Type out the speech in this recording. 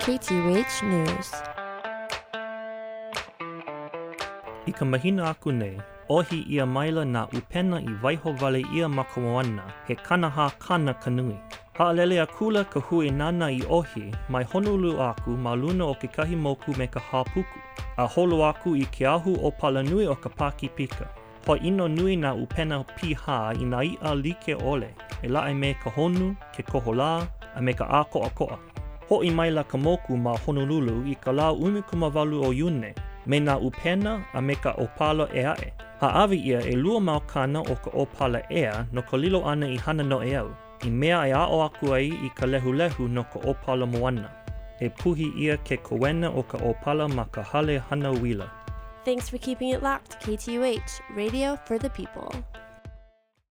KTUH News. I ka mahina aku nei, ʻohi ʻia maila nā ʻupena i waiho wale ʻia ma ka moana, he kanahā kana ka nui. Haʻalele akula ka hui nāna i ʻohi mai Honolulu aku ma luna o kekahi moku me ka hāpuku, a holo aku i ke ahu ʻōpala nui o ka Pākīpika. Pōʻino nui nā ʻupena pīhā i nā iʻa like ʻole, e laʻa me ka honu, ke koholā, a me ka ʻākoʻakoʻa. Hoʻi maila ka moku ma Honolulu i ka lā ʻumikumawālu o Iune me nā ʻupena a me ka ʻōpala ʻē aʻe. Hāʻawi ʻia ʻelua mau kana o ka ʻōpala ʻea no ka lilo ʻana i hana noʻeau. I mea e aʻo aku ai i ka lehulehu no ka ʻōpala moana, e puhi ʻia ke koena o ka ʻōpala ma ka hale hana uila. Thanks for keeping it locked, KTUH, radio for the people.